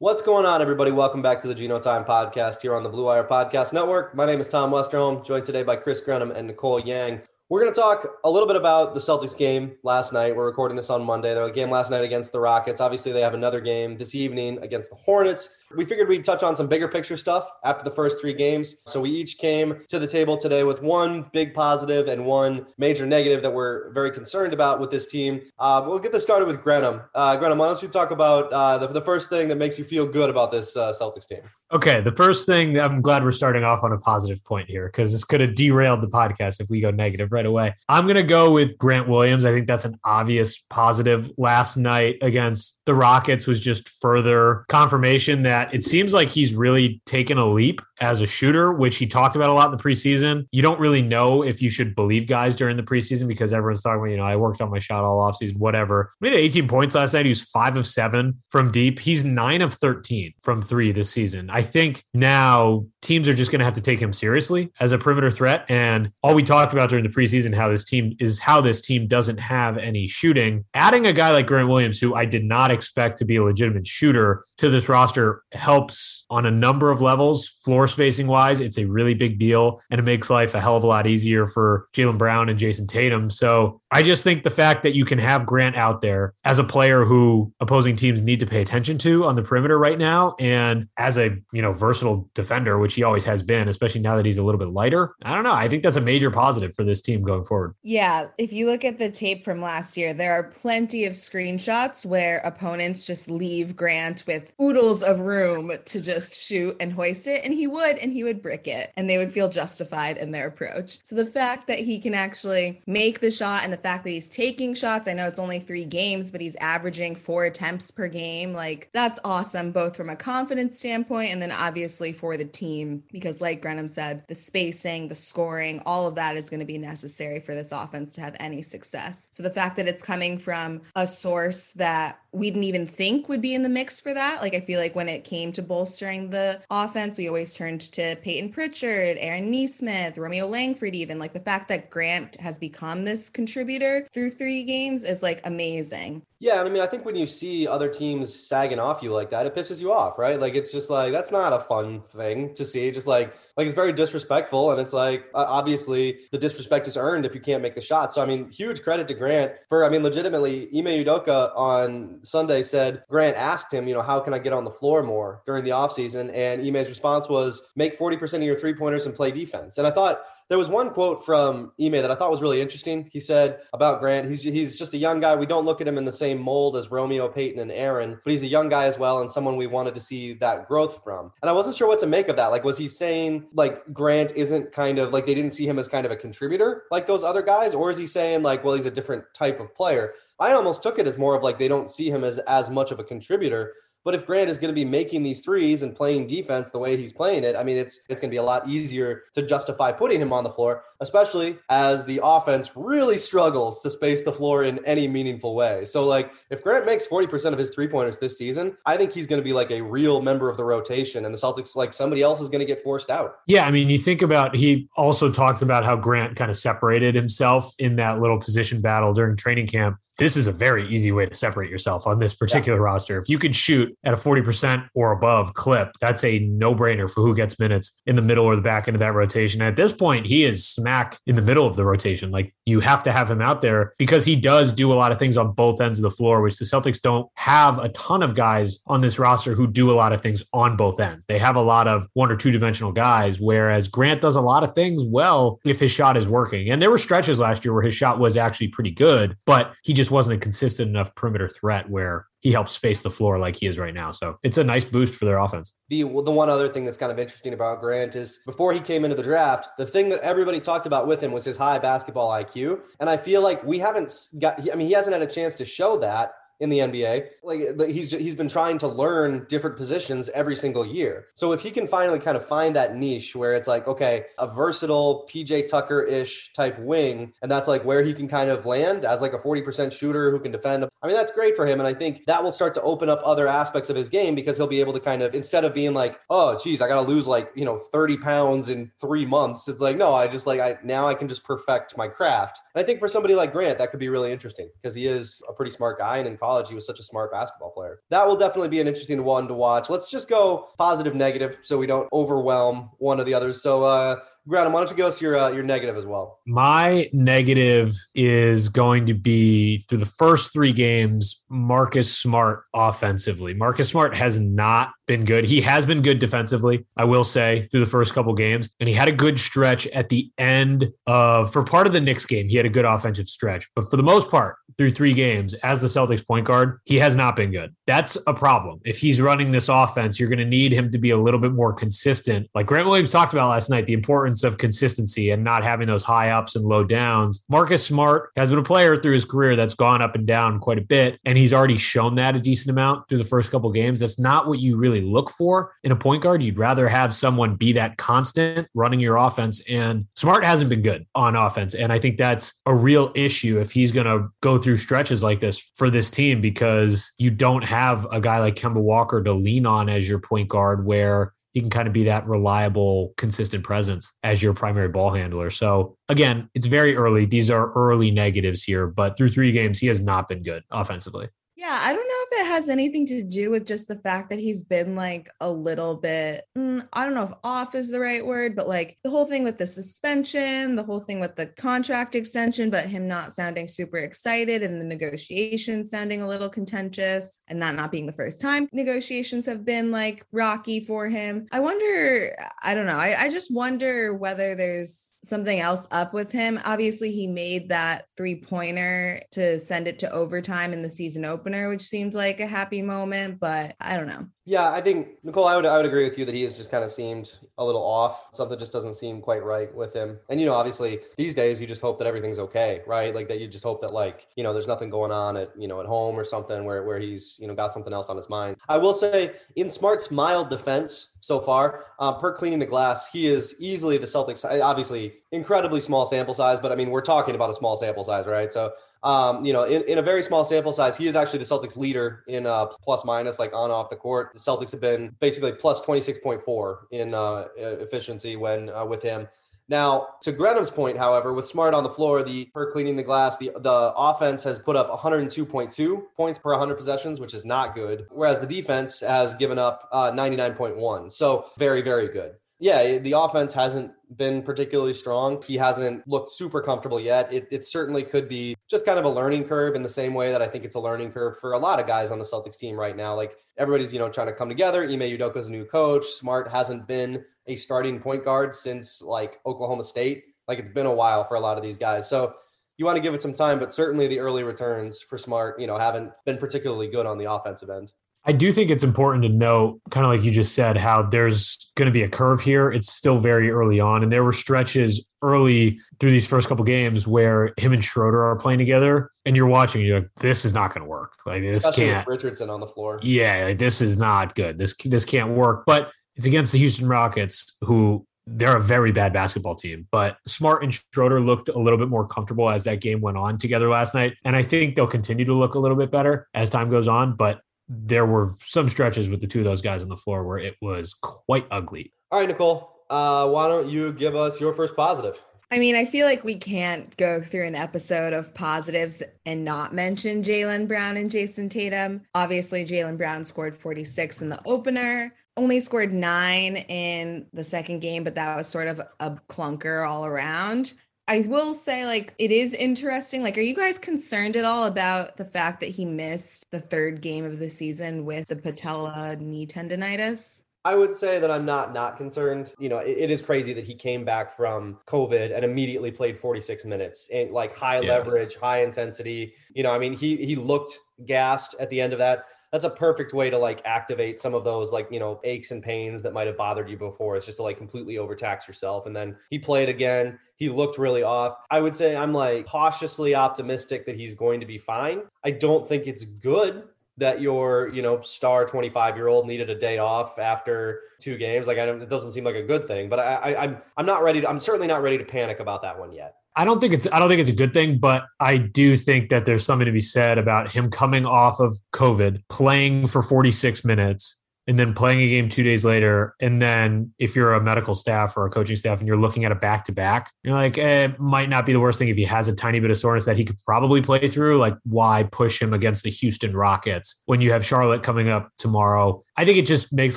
What's going on, everybody? Welcome back to the Gino Time podcast here on the Blue Wire Podcast Network. My name is Tom Westerholm, joined today by Chris Grenham and Nicole Yang. We're going to talk a little bit about the Celtics game last night. We're recording this on Monday. There was a game last night against the Rockets. Obviously, they have another game this evening against the Hornets. We figured we'd touch on some bigger picture stuff after the first three games. So we each came to the table today with one big positive and one major negative that we're very concerned about with this team. Uh, we'll get this started with Grenham. Uh, Grenham, why don't you talk about uh, the, the, first thing that makes you feel good about this uh, Celtics team? Okay, the first thing I'm glad we're starting off on a positive point here because this could have derailed the podcast if we go negative right away. I'm going to go with Grant Williams. I think that's an obvious positive. Last night against the Rockets was just further confirmation that it seems like he's really taken a leap as a shooter, which he talked about a lot in the preseason. You don't really know if you should believe guys during the preseason because everyone's talking about, you know, I worked on my shot all offseason, whatever. He made 18 points last night. He was five of seven from deep. He's nine of 13 from three this season. I think now teams are just going to have to take him seriously as a perimeter threat. And all we talked about during the preseason, how this team is how this team doesn't have any shooting. Adding a guy like Grant Williams, who I did not expect to be a legitimate shooter to this roster, helps on a number of levels. Floor spacing wise, it's a really big deal and it makes life a hell of a lot easier for Jaylen Brown and Jayson Tatum. So I just think the fact that you can have Grant out there as a player who opposing teams need to pay attention to on the perimeter right now and as a, you know, versatile defender, which he always has been, especially now that he's a little bit lighter. I don't know. I think that's a major positive for this team going forward. Yeah. If you look at the tape from last year, there are plenty of screenshots where opponents just leave Grant with oodles of room to just shoot and hoist it. And he would, and he would brick it, and they would feel justified in their approach. So the fact that he can actually make the shot and the fact that he's taking shots, I know it's only three games, but he's averaging four attempts per game. Like that's awesome, both from a confidence standpoint and then obviously for the team, because like Grenham said, the spacing, the scoring, all of that is going to be necessary for this offense to have any success. So the fact that it's coming from a source that we didn't even think would be in the mix for that. Like I feel like when it came to bolstering the offense, we always turned to Payton Pritchard, Aaron Nesmith, Romeo Langford, even like the fact that Grant has become this contributor through three games is like amazing. Yeah, and I mean, I think when you see other teams sagging off you like that, it pisses you off, right? Like it's just like that's not a fun thing to see. Just like like it's very disrespectful, and it's like obviously the disrespect is earned if you can't make the shot. So I mean, huge credit to Grant for I mean, legitimately, Ime Udoka on Sunday said Grant asked him, you know, how can I get on the floor more during the offseason? And Ime's response was make forty percent of your three pointers and play defense. And I thought there was one quote from Ime that I thought was really interesting. He said about Grant, he's he's just a young guy. We don't look at him in the same mold as Romeo, Payton, and Aaron, but he's a young guy as well, and someone we wanted to see that growth from. And I wasn't sure what to make of that. Like, was he saying like Grant isn't kind of like they didn't see him as kind of a contributor like those other guys, or is he saying like, well, he's a different type of player? I almost took it as more of like they don't see him as as much of a contributor. But if Grant is going to be making these threes and playing defense the way he's playing it, I mean, it's it's going to be a lot easier to justify putting him on the floor, especially as the offense really struggles to space the floor in any meaningful way. So, like, if Grant makes 40% of his three pointers this season, I think he's going to be like a real member of the rotation, and the Celtics, like somebody else, is going to get forced out. Yeah, I mean, you think about he also talked about how Grant kind of separated himself in that little position battle during training camp this is a very easy way to separate yourself on this particular yeah. roster. If you can shoot at a 40% or above clip, that's a no brainer for who gets minutes in the middle or the back end of that rotation. At this point, he is smack in the middle of the rotation. Like you have to have him out there because he does do a lot of things on both ends of the floor, which the Celtics don't have a ton of guys on this roster who do a lot of things on both ends. They have a lot of one or two dimensional guys, whereas Grant does a lot of things well if his shot is working. And there were stretches last year where his shot was actually pretty good, but he just just wasn't a consistent enough perimeter threat where he helps space the floor like he is right now. So it's a nice boost for their offense. The the one other thing that's kind of interesting about Grant is before he came into the draft, the thing that everybody talked about with him was his high basketball IQ, and I feel like we haven't got. I mean, he hasn't had a chance to show that in the NBA. Like he's he's been trying to learn different positions every single year. So if he can finally kind of find that niche where it's like, okay, a versatile PJ Tucker ish type wing, and that's like where he can kind of land as like a 40% shooter who can defend. I mean, that's great for him. And I think that will start to open up other aspects of his game because he'll be able to kind of, instead of being like, oh, geez, I got to lose like, you know, 30 pounds in three months. It's like, no, I just like, I now I can just perfect my craft. And I think for somebody like Grant, that could be really interesting because he is a pretty smart guy. And in college, college, he was such a smart basketball player. That will definitely be an interesting one to watch. Let's just go positive, negative, so we don't overwhelm one of the others. So, uh, Grant, why don't you give us your uh, your negative as well? My negative is going to be through the first three games, Marcus Smart offensively. Marcus Smart has not been good. He has been good defensively, I will say, through the first couple games. And he had a good stretch at the end of, for part of the Knicks game, he had a good offensive stretch. But for the most part, through three games as the Celtics point guard, he has not been good. That's a problem. If he's running this offense, you're going to need him to be a little bit more consistent. Like Grant Williams talked about last night, the importance of consistency and not having those high ups and low downs. Marcus Smart has been a player through his career that's gone up and down quite a bit, and he's already shown that a decent amount through the first couple games. That's not what you really look for in a point guard. You'd rather have someone be that constant running your offense, and Smart hasn't been good on offense. And I think that's a real issue if he's going to go through stretches like this for this team because you don't have a guy like Kemba Walker to lean on as your point guard where he can kind of be that reliable, consistent presence as your primary ball handler. So again, it's very early. These are early negatives here, but through three games, he has not been good offensively. Yeah, I don't know if it has anything to do with just the fact that he's been like a little bit, mm, I don't know if off is the right word, but like the whole thing with the suspension, the whole thing with the contract extension, but him not sounding super excited and the negotiations sounding a little contentious and that not being the first time negotiations have been like rocky for him. I wonder, I don't know, I, I just wonder whether there's something else up with him. Obviously, he made that three pointer to send it to overtime in the season opener, which seems like a happy moment, but I don't know. Yeah, I think Nicole, I would I would agree with you that he has just kind of seemed a little off. Something just doesn't seem quite right with him. And you know, obviously these days you just hope that everything's okay, right? Like that you just hope that like, you know, there's nothing going on at, you know, at home or something where where he's, you know, got something else on his mind. I will say in Smart's mild defense so far, um, per cleaning the glass, he is easily the Celtics obviously incredibly small sample size, but I mean, we're talking about a small sample size, right? So um, you know, in, in a very small sample size, he is actually the Celtics leader in uh, plus minus, like on off the court. The Celtics have been basically plus 26.4 in uh, efficiency when uh, with him. Now, to Grenham's point, however, with Smart on the floor, the per cleaning the glass, the the offense has put up 102.2 points per 100 possessions, which is not good. Whereas the defense has given up uh, 99.1, so very very good yeah, the offense hasn't been particularly strong. He hasn't looked super comfortable yet. It, it, certainly could be just kind of a learning curve in the same way that I think it's a learning curve for a lot of guys on the Celtics team right now. Like everybody's, you know, trying to come together. Ime Udoka's a new coach. Smart hasn't been a starting point guard since like Oklahoma State. Like it's been a while for a lot of these guys. So you want to give it some time, but certainly the early returns for Smart, you know, haven't been particularly good on the offensive end. I do think it's important to note, kind of like you just said, how there's going to be a curve here. It's still very early on, and there were stretches early through these first couple games where him and Schroeder are playing together, and you're watching, you're like, this is not going to work. Like this Especially can't. Richardson on the floor. Yeah, like, this is not good. This this can't work. But it's against the Houston Rockets, who they're a very bad basketball team. But Smart and Schroeder looked a little bit more comfortable as that game went on together last night. And I think they'll continue to look a little bit better as time goes on. But there were some stretches with the two of those guys on the floor where it was quite ugly. All right, Nicole, uh, why don't you give us your first positive? I mean, I feel like we can't go through an episode of positives and not mention Jaylen Brown and Jayson Tatum. Obviously, Jaylen Brown scored 46 in the opener, only scored nine in the second game, but that was sort of a clunker all around. I will say, like, it is interesting. Like, are you guys concerned at all about the fact that he missed the third game of the season with the patella knee tendonitis? I would say that I'm not not concerned. You know, it, it is crazy that he came back from COVID and immediately played 46 minutes and like high yeah. leverage, high intensity. You know, I mean, he he looked gassed at the end of that that's a perfect way to like activate some of those like you know aches and pains that might have bothered you before. It's just to like completely overtax yourself. And then he played again. He looked really off. I would say i'm like cautiously optimistic that he's going to be fine. I don't think it's good that your you know star 25 year old needed a day off after two games. Like I don't, it doesn't seem like a good thing but I, I i'm i'm not ready to, i'm certainly not ready to panic about that one yet I don't think it's I don't think it's a good thing, but I do think that there's something to be said about him coming off of COVID, playing for 46 minutes, and then playing a game two days later. And then if you're a medical staff or a coaching staff and you're looking at a back to back, you're like, eh, it might not be the worst thing if he has a tiny bit of soreness that he could probably play through. Like, why push him against the Houston Rockets when you have Charlotte coming up tomorrow? I think it just makes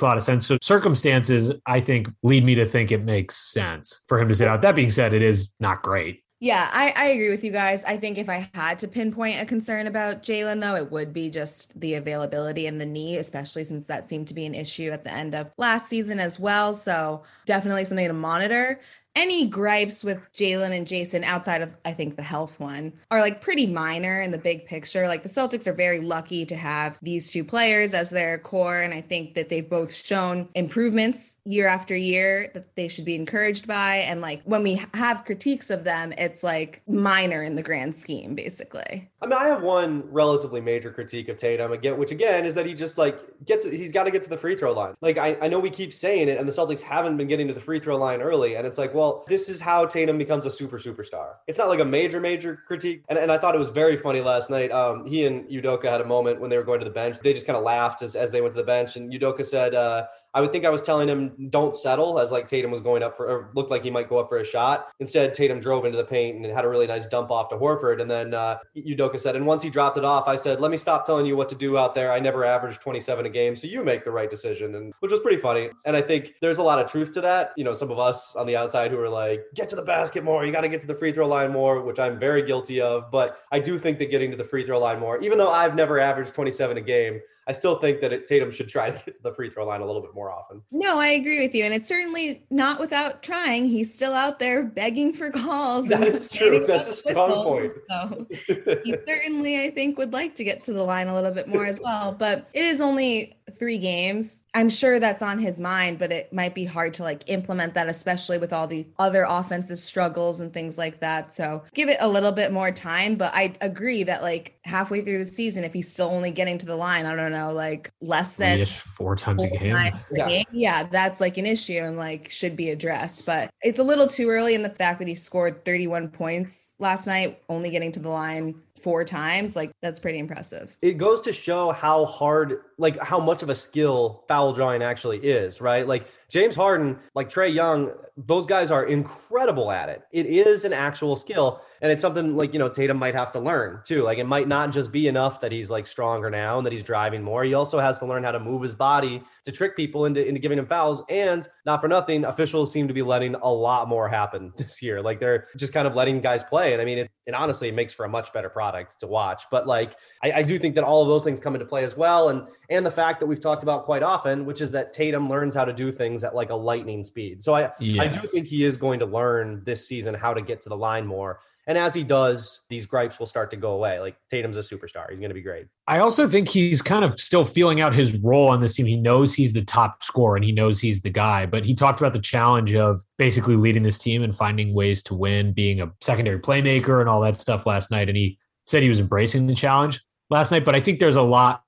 a lot of sense. So circumstances, I think, lead me to think it makes sense for him to sit out. That being said, it is not great. Yeah, I, I agree with you guys. I think if I had to pinpoint a concern about Jaylen, though, it would be just the availability and the knee, especially since that seemed to be an issue at the end of last season as well. So definitely something to monitor any gripes with Jaylen and Jayson outside of I think the health one are like pretty minor in the big picture. Like the Celtics are very lucky to have these two players as their core and I think that they've both shown improvements year after year that they should be encouraged by and like when we have critiques of them it's like minor in the grand scheme basically. I mean I have one relatively major critique of Tatum again which again is that he just like gets he's got to get to the free throw line. Like I, I know we keep saying it and the Celtics haven't been getting to the free throw line early and it's like well well, this is how Tatum becomes a super superstar. It's not like a major, major critique. And, and I thought it was very funny last night. Um, he and Udoka had a moment when they were going to the bench. They just kind of laughed as, as they went to the bench. And Udoka said, uh, I would think I was telling him don't settle as like Tatum was going up for or looked like he might go up for a shot. Instead, Tatum drove into the paint and had a really nice dump off to Horford. And then uh, Udoka said, and once he dropped it off, I said, let me stop telling you what to do out there. I never averaged 27 a game, so you make the right decision, and which was pretty funny. And I think there's a lot of truth to that. You know, some of us on the outside who are like, get to the basket more, you got to get to the free throw line more, which I'm very guilty of. But I do think that getting to the free throw line more, even though I've never averaged 27 a game, I still think that it, Tatum should try to get to the free throw line a little bit more often. No, I agree with you. And it's certainly not without trying. He's still out there begging for calls. That is true. That's a strong point. So he certainly, I think, would like to get to the line a little bit more as well. But it is only three games. I'm sure that's on his mind, but it might be hard to like implement that, especially with all the other offensive struggles and things like that. So give it a little bit more time. But I agree that like halfway through the season, if he's still only getting to the line, I don't know, like less than four times four a game. Times yeah. game. Yeah, that's like an issue and like should be addressed. But it's a little too early in the fact that he scored 31 points last night, only getting to the line four times. Like that's pretty impressive. It goes to show how hard like how much of a skill foul drawing actually is, right? Like James Harden, like Trae Young, those guys are incredible at it. It is an actual skill. And it's something like, you know, Tatum might have to learn too. Like it might not just be enough that he's like stronger now and that he's driving more. He also has to learn how to move his body to trick people into, into giving him fouls. And not for nothing, officials seem to be letting a lot more happen this year. Like they're just kind of letting guys play. And I mean, it, it honestly makes for a much better product to watch. But like, I, I do think that all of those things come into play as well. And, and the fact that we've talked about quite often, which is that Tatum learns how to do things at like a lightning speed. So I, yeah. I do think he is going to learn this season how to get to the line more. And as he does, these gripes will start to go away. Like Tatum's a superstar. He's going to be great. I also think he's kind of still feeling out his role on this team. He knows he's the top scorer and he knows he's the guy, but he talked about the challenge of basically leading this team and finding ways to win, being a secondary playmaker and all that stuff last night. And he said he was embracing the challenge last night, but I think there's a lot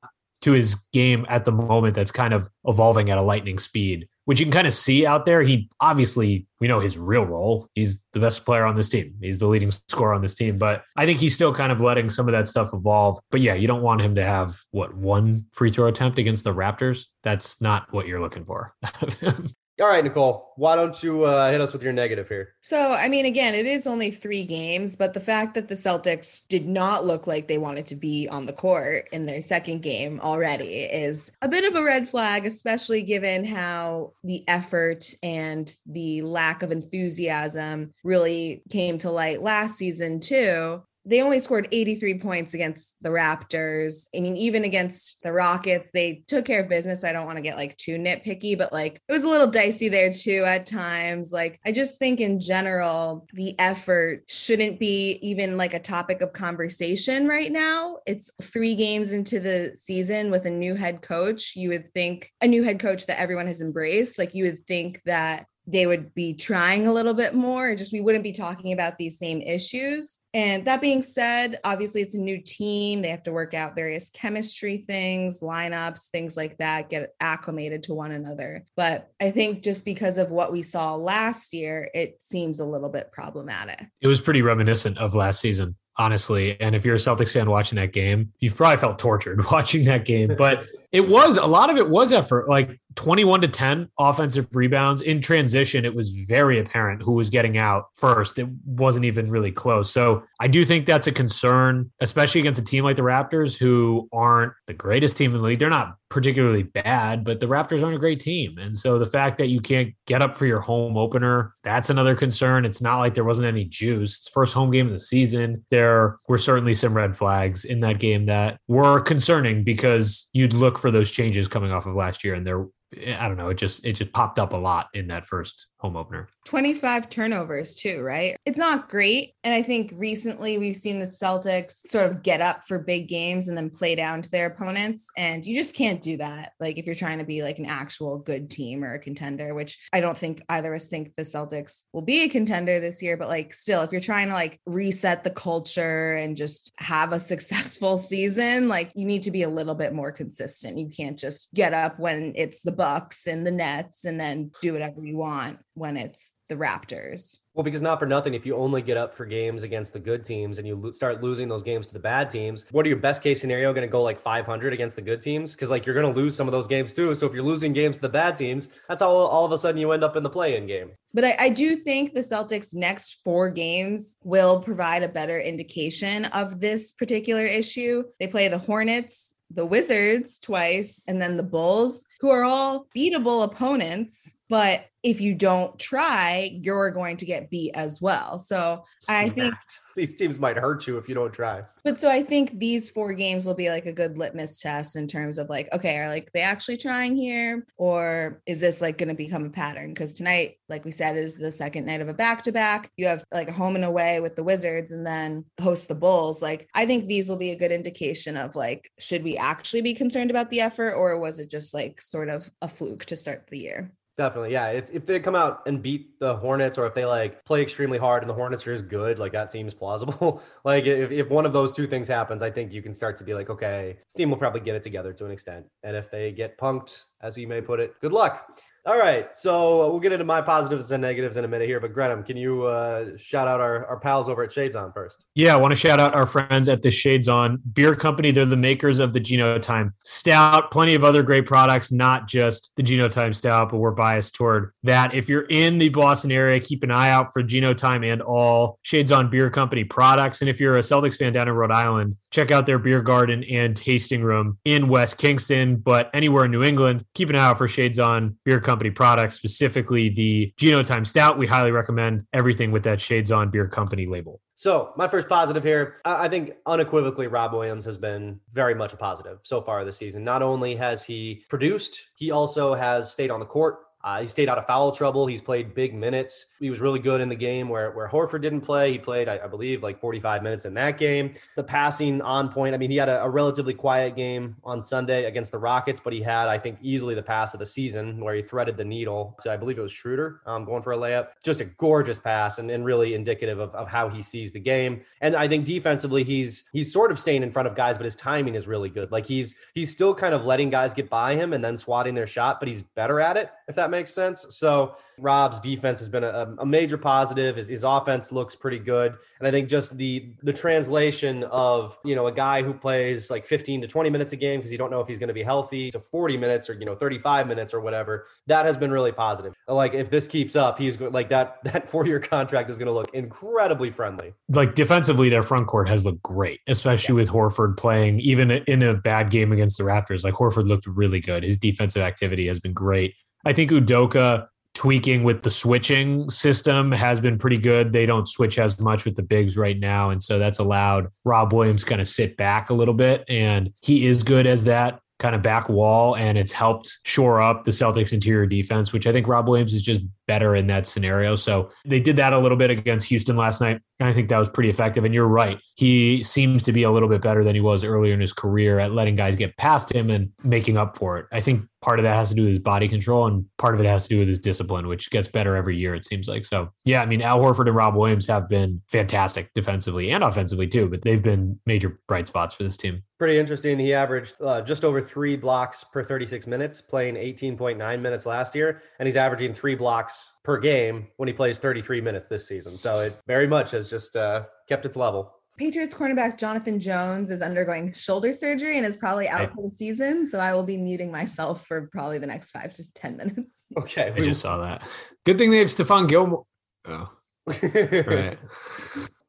to his game at the moment that's kind of evolving at a lightning speed, which you can kind of see out there. He obviously, we know his real role. He's the best player on this team. He's the leading scorer on this team, but I think he's still kind of letting some of that stuff evolve. But yeah, you don't want him to have what one free throw attempt against the Raptors. That's not what you're looking for. All right, Nicole, why don't you uh, hit us with your negative here? So, I mean, again, it is only three games, but the fact that the Celtics did not look like they wanted to be on the court in their second game already is a bit of a red flag, especially given how the effort and the lack of enthusiasm really came to light last season, too they only scored 83 points against the Raptors. I mean, even against the Rockets, they took care of business. I don't want to get like too nitpicky, but like it was a little dicey there too at times. Like, I just think in general, the effort shouldn't be even like a topic of conversation right now. It's three games into the season with a new head coach. You would think a new head coach that everyone has embraced. Like, you would think that they would be trying a little bit more. Just we wouldn't be talking about these same issues. And that being said, obviously it's a new team. They have to work out various chemistry things, lineups, things like that, get acclimated to one another. But I think just because of what we saw last year, it seems a little bit problematic. It was pretty reminiscent of last season honestly. And if you're a Celtics fan watching that game, you've probably felt tortured watching that game. But it was a lot of it was effort. Like 21 to 10 offensive rebounds in transition. It was very apparent who was getting out first. It wasn't even really close. So I do think that's a concern, especially against a team like the Raptors, who aren't the greatest team in the league. They're not particularly bad, but the Raptors aren't a great team. And so the fact that you can't get up for your home opener, that's another concern. It's not like there wasn't any juice. It's first home game of the season. There were certainly some red flags in that game that were concerning because you'd look for those changes coming off of last year and there I don't know. It just it just popped up a lot in that first home opener. 25 turnovers too, right? It's not great. And I think recently we've seen the Celtics sort of get up for big games and then play down to their opponents. And you just can't do that. Like if you're trying to be like an actual good team or a contender, which I don't think either of us think the Celtics will be a contender this year. But like still, if you're trying to like reset the culture and just have a successful season, like you need to be a little bit more consistent. You can't just get up when it's the Bucks and the Nets and then do whatever you want when it's the Raptors. Well, because not for nothing, if you only get up for games against the good teams and you lo- start losing those games to the bad teams, what are your best case scenario going to go like 500 against the good teams? Because like you're going to lose some of those games too. So if you're losing games to the bad teams, that's how all of a sudden you end up in the play-in game. But I, I do think the Celtics' next four games will provide a better indication of this particular issue. They play the Hornets, the Wizards twice, and then the Bulls, who are all beatable opponents. But if you don't try, you're going to get beat as well. So I think these teams might hurt you if you don't try. But so I think these four games will be like a good litmus test in terms of like, okay, are like they actually trying here? Or is this like going to become a pattern? Because tonight, like we said, is the second night of a back to back. You have like a home and away with the Wizards and then host the Bulls. Like, I think these will be a good indication of like, should we actually be concerned about the effort or was it just like sort of a fluke to start the year? Definitely. Yeah. If, if they come out and beat the Hornets or if they like play extremely hard and the Hornets are just good, like that seems plausible. like if, if one of those two things happens, I think you can start to be like, okay, Steam will probably get it together to an extent. And if they get punked, as you may put it, good luck. All right, so we'll get into my positives and negatives in a minute here. But Grenham, can you uh, shout out our, our pals over at Shaidzon first? Yeah, I want to shout out our friends at the Shaidzon Beer Company. They're the makers of the Gino Time Stout. Plenty of other great products, not just the Gino Time Stout, but we're biased toward that. If you're in the Boston area, keep an eye out for Gino Time and all Shaidzon Beer Company products. And if you're a Celtics fan down in Rhode Island, check out their beer garden and tasting room in West Kingston. But anywhere in New England, keep an eye out for Shaidzon Beer Company Company products, specifically the Gino Time Stout. We highly recommend everything with that Shaidzon Beer Company label. So, my first positive here, I think unequivocally, Rob Williams has been very much a positive so far this season. Not only has he produced, he also has stayed on the court uh, he stayed out of foul trouble. He's played big minutes. He was really good in the game where, where Horford didn't play. He played, I, I believe, like 45 minutes in that game. The passing on point. I mean, he had a, a, relatively quiet game on Sunday against the Rockets, but he had, I think, easily the pass of the season where he threaded the needle. So I believe it was Schroeder um, going for a layup. Just a gorgeous pass and, and really indicative of, of how he sees the game. And I think defensively, he's he's sort of staying in front of guys, but his timing is really good. Like he's he's still kind of letting guys get by him and then swatting their shot, but he's better at it, if that makes sense. So Rob's defense has been a, a major positive. His, his, offense looks pretty good, and I think just the the translation of you know a guy who plays like 15 to 20 minutes a game because you don't know if he's going to be healthy to 40 minutes or you know 35 minutes or whatever. That has been really positive. Like if this keeps up, he's like that that four year contract is going to look incredibly friendly. Like defensively, their front court has looked great, especially yeah. with Horford playing even in a bad game against the Raptors. Like Horford looked really good. His defensive activity has been great. I think Udoka tweaking with the switching system has been pretty good. They don't switch as much with the bigs right now. And so that's allowed Rob Williams kind of sit back a little bit. And he is good as that kind of back wall. And it's helped shore up the Celtics interior defense, which I think Rob Williams is just better in that scenario. So they did that a little bit against Houston last night. And I think that was pretty effective. And you're right. He seems to be a little bit better than he was earlier in his career at letting guys get past him and making up for it. I think part of that has to do with his body control and part of it has to do with his discipline, which gets better every year, it seems like. So, yeah, I mean, Al Horford and Rob Williams have been fantastic defensively and offensively too, but they've been major bright spots for this team. Pretty interesting. He averaged uh, just over three blocks per 36 minutes, playing 18.9 minutes last year, and he's averaging three blocks per game when he plays 33 minutes this season. So it very much has just uh, kept its level Patriots cornerback Jonathan Jones is undergoing shoulder surgery and is probably out for the season. So I will be muting myself for probably the next five to 10 minutes. Okay. I just saw that. Good thing they have Stephon Gilmore. Oh, right.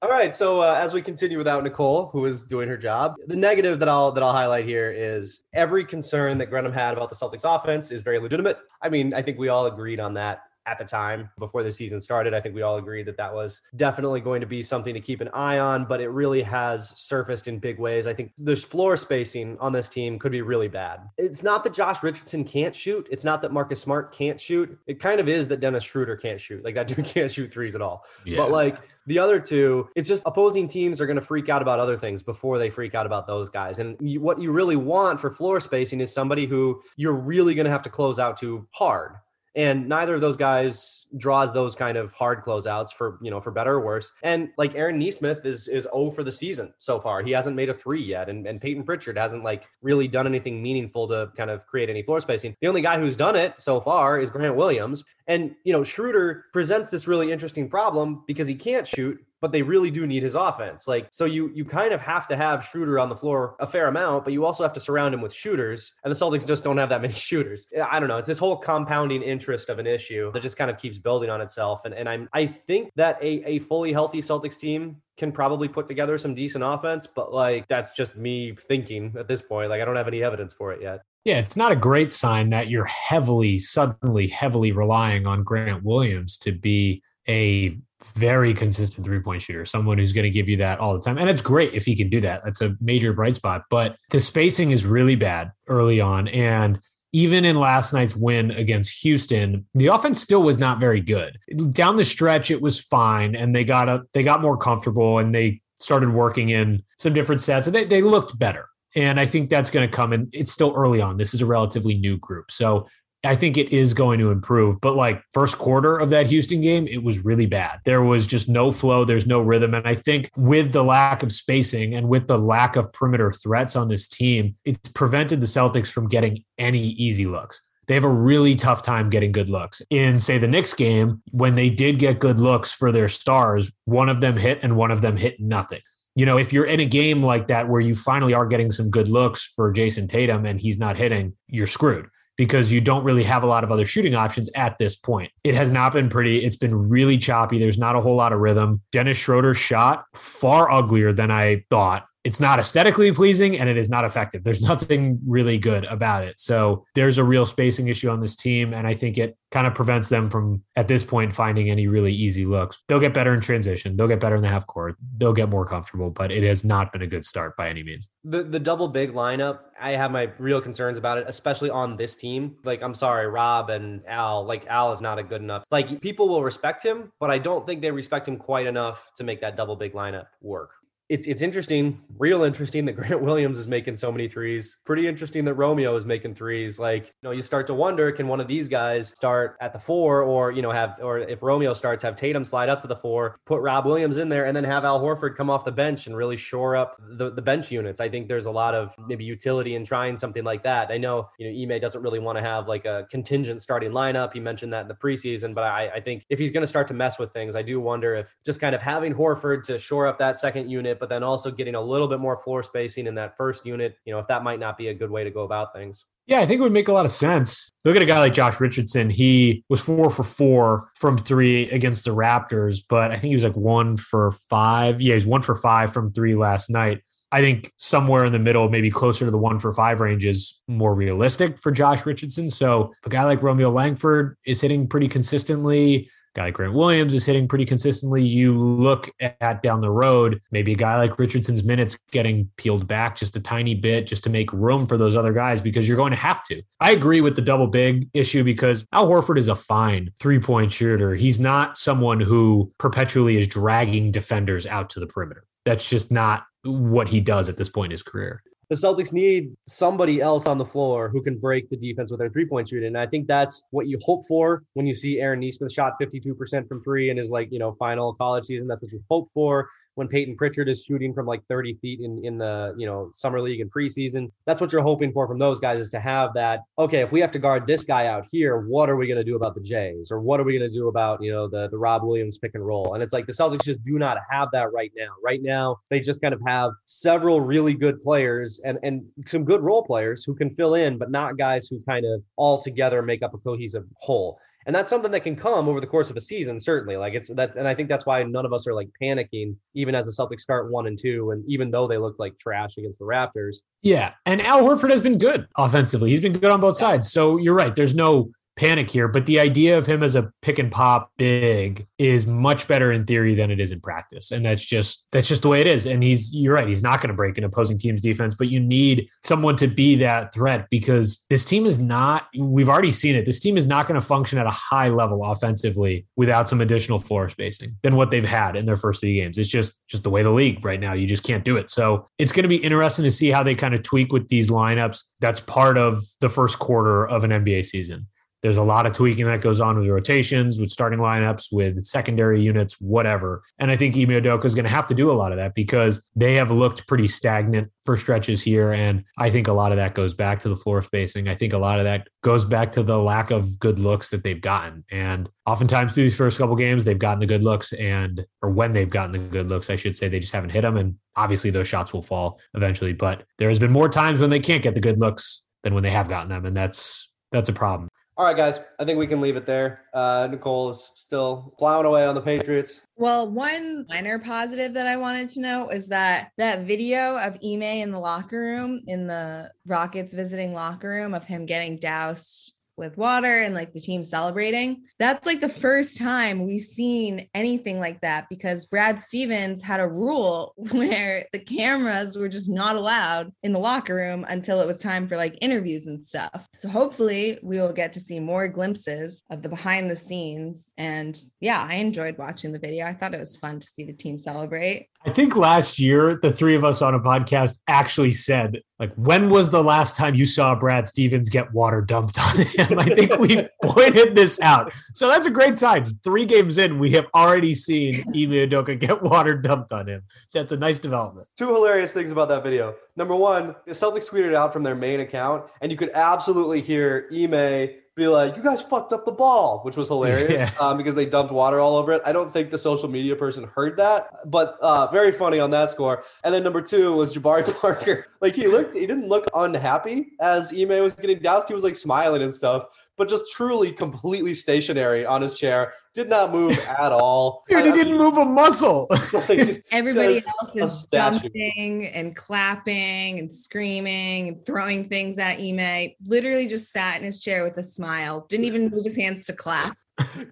All right. So uh, as we continue without Nicole, who is doing her job, the negative that I'll that I'll highlight here is every concern that Grenham had about the Celtics offense is very legitimate. I mean, I think we all agreed on that at the time before the season started. I think we all agreed that that was definitely going to be something to keep an eye on, but it really has surfaced in big ways. I think the floor spacing on this team could be really bad. It's not that Josh Richardson can't shoot. It's not that Marcus Smart can't shoot. It kind of is that Dennis Schroeder can't shoot. Like that dude can't shoot threes at all. Yeah. But like the other two, it's just opposing teams are going to freak out about other things before they freak out about those guys. And you, what you really want for floor spacing is somebody who you're really going to have to close out to hard and neither of those guys draws those kind of hard closeouts for you know for better or worse. And like Aaron Nesmith is is 0 for the season so far. He hasn't made a three yet, and, and Payton Pritchard hasn't like really done anything meaningful to kind of create any floor spacing. The only guy who's done it so far is Grant Williams. And you know Schroeder presents this really interesting problem because he can't shoot, but they really do need his offense. Like, so you you kind of have to have Schroeder on the floor a fair amount, but you also have to surround him with shooters. And the Celtics just don't have that many shooters. I don't know. It's this whole compounding interest of an issue that just kind of keeps building on itself. And and I'm I think that a, a fully healthy Celtics team can probably put together some decent offense, but like that's just me thinking at this point. Like I don't have any evidence for it yet. Yeah, it's not a great sign that you're heavily, suddenly heavily relying on Grant Williams to be a very consistent three point shooter, someone who's going to give you that all the time. And it's great if he can do that. That's a major bright spot. But the spacing is really bad early on. And even in last night's win against Houston, the offense still was not very good. Down the stretch, it was fine, and they got up, they got more comfortable, and they started working in some different sets, and they, they looked better. And I think that's going to come. And it's still early on. This is a relatively new group, so I think it is going to improve. But like first quarter of that Houston game, it was really bad. There was just no flow, there's no rhythm. And I think with the lack of spacing and with the lack of perimeter threats on this team, it's prevented the Celtics from getting any easy looks. They have a really tough time getting good looks. In, say, the Knicks game, when they did get good looks for their stars, one of them hit and one of them hit nothing you know, if you're in a game like that where you finally are getting some good looks for Jayson Tatum and he's not hitting, you're screwed because you don't really have a lot of other shooting options at this point. It has not been pretty. It's been really choppy. There's not a whole lot of rhythm. Dennis Schroeder's shot far uglier than I thought it's not aesthetically pleasing and it is not effective. There's nothing really good about it. So there's a real spacing issue on this team. And I think it kind of prevents them from, at this point, finding any really easy looks. They'll get better in transition. They'll get better in the half court. They'll get more comfortable, but it has not been a good start by any means. The, the double big lineup, I have my real concerns about it, especially on this team. Like, I'm sorry, Rob and Al, like, Al is not a good enough. Like, people will respect him, but I don't think they respect him quite enough to make that double big lineup work it's it's interesting, real interesting that Grant Williams is making so many threes. Pretty interesting that Romeo is making threes. Like, you know, you start to wonder, can one of these guys start at the four or, you know, have, or if Romeo starts, have Tatum slide up to the four, put Rob Williams in there, and then have Al Horford come off the bench and really shore up the, the bench units. I think there's a lot of maybe utility in trying something like that. I know, you know, Ime doesn't really want to have like a contingent starting lineup. He mentioned that in the preseason, but I, I think if he's going to start to mess with things, I do wonder if just kind of having Horford to shore up that second unit unit, but then also getting a little bit more floor spacing in that first unit, you know, if that might not be a good way to go about things. Yeah, I think it would make a lot of sense. Look at a guy like Josh Richardson. He was four for four from three against the Raptors, but I think he was like one for five. Yeah, he's one for five from three last night. I think somewhere in the middle, maybe closer to the one for five range is more realistic for Josh Richardson. So a guy like Romeo Langford is hitting pretty consistently guy Grant Williams is hitting pretty consistently. You look at down the road, maybe a guy like Richardson's minutes getting peeled back just a tiny bit just to make room for those other guys because you're going to have to. I agree with the double big issue because Al Horford is a fine three point shooter. He's not someone who perpetually is dragging defenders out to the perimeter. That's just not what he does at this point in his career the Celtics need somebody else on the floor who can break the defense with their three point shooting. And I think that's what you hope for when you see Aaron Nesmith shot 52% from three in his like, you know, final college season. That's what you hope for when Payton Pritchard is shooting from like 30 feet in, in the, you know, summer league and preseason. That's what you're hoping for from those guys is to have that, okay, if we have to guard this guy out here, what are we going to do about the Jays? Or what are we going to do about, you know, the, the Rob Williams pick and roll? And it's like the Celtics just do not have that right now. Right now, they just kind of have several really good players and, and some good role players who can fill in, but not guys who kind of all together make up a cohesive whole and that's something that can come over the course of a season certainly. Like it's that's and i think that's why none of us are like panicking even as the celtics start one and two and even though they looked like trash against the raptors. Yeah and al horford has been good offensively. He's been good on both sides. So you're right there's no panic here, but the idea of him as a pick and pop big is much better in theory than it is in practice. And that's just that's just the way it is. And he's you're right, he's not going to break an opposing team's defense, but you need someone to be that threat because this team is not we've already seen it. This team is not going to function at a high level offensively without some additional floor spacing than what they've had in their first three games. It's just just the way the league right now. You just can't do it. So it's going to be interesting to see how they kind of tweak with these lineups. That's part of the first quarter of an NBA season. There's a lot of tweaking that goes on with rotations, with starting lineups, with secondary units, whatever. And I think Ime Udoka is going to have to do a lot of that because they have looked pretty stagnant for stretches here. And I think a lot of that goes back to the floor spacing. I think a lot of that goes back to the lack of good looks that they've gotten. And oftentimes through these first couple games, they've gotten the good looks and, or when they've gotten the good looks, I should say, they just haven't hit them. And obviously those shots will fall eventually. But there has been more times when they can't get the good looks than when they have gotten them. And that's, that's a problem. All right, guys. I think we can leave it there. Uh, Nicole is still plowing away on the Patriots. Well, one minor positive that I wanted to know is that that video of Ime in the locker room, in the Rockets visiting locker room, of him getting doused with water and like the team celebrating. That's like the first time we've seen anything like that because Brad Stevens had a rule where the cameras were just not allowed in the locker room until it was time for like interviews and stuff. So hopefully we will get to see more glimpses of the behind the scenes. And yeah, I enjoyed watching the video. I thought it was fun to see the team celebrate. I think last year, the three of us on a podcast actually said, like, when was the last time you saw Brad Stevens get water dumped on him? I think we pointed this out. So that's a great sign. Three games in, we have already seen Ime Udoka get water dumped on him. That's a nice development. Two hilarious things about that video. Number one, the Celtics tweeted out from their main account, and you could absolutely hear Ime be like, "You guys fucked up the ball," which was hilarious yeah. um, because they dumped water all over it. I don't think the social media person heard that, but uh, very funny on that score. And then number two was Jabari Parker. like he looked, he didn't look unhappy as Ime was getting doused. He was like smiling and stuff but just truly completely stationary on his chair. Did not move at all. Dude, he didn't move a muscle. Everybody else is jumping and clapping and screaming and throwing things at Ime. Literally just sat in his chair with a smile. Didn't even move his hands to clap.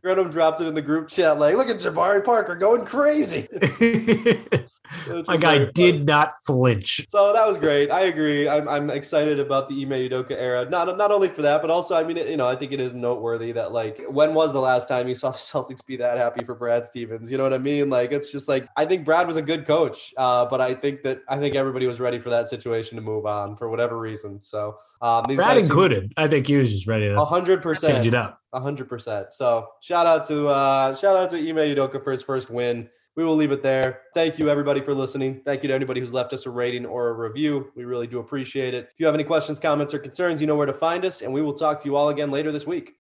Grenham dropped it in the group chat like, look at Jabari Parker going crazy. My guy did not flinch. So that was great. I agree. I'm, I'm excited about the Ime Udoka era. Not not only for that, but also, I mean, you know, I think it is noteworthy that like, when was the last time you saw the Celtics be that happy for Brad Stevens? You know what I mean? Like, it's just like I think Brad was a good coach, uh, but I think that I think everybody was ready for that situation to move on for whatever reason. So um, these Brad included. Seem, I think he was just ready to hundred percent change it up. hundred percent. So shout out to uh, shout out to Ime Udoka for his first win we will leave it there. Thank you, everybody, for listening. Thank you to anybody who's left us a rating or a review. We really do appreciate it. If you have any questions, comments, or concerns, you know where to find us, and we will talk to you all again later this week.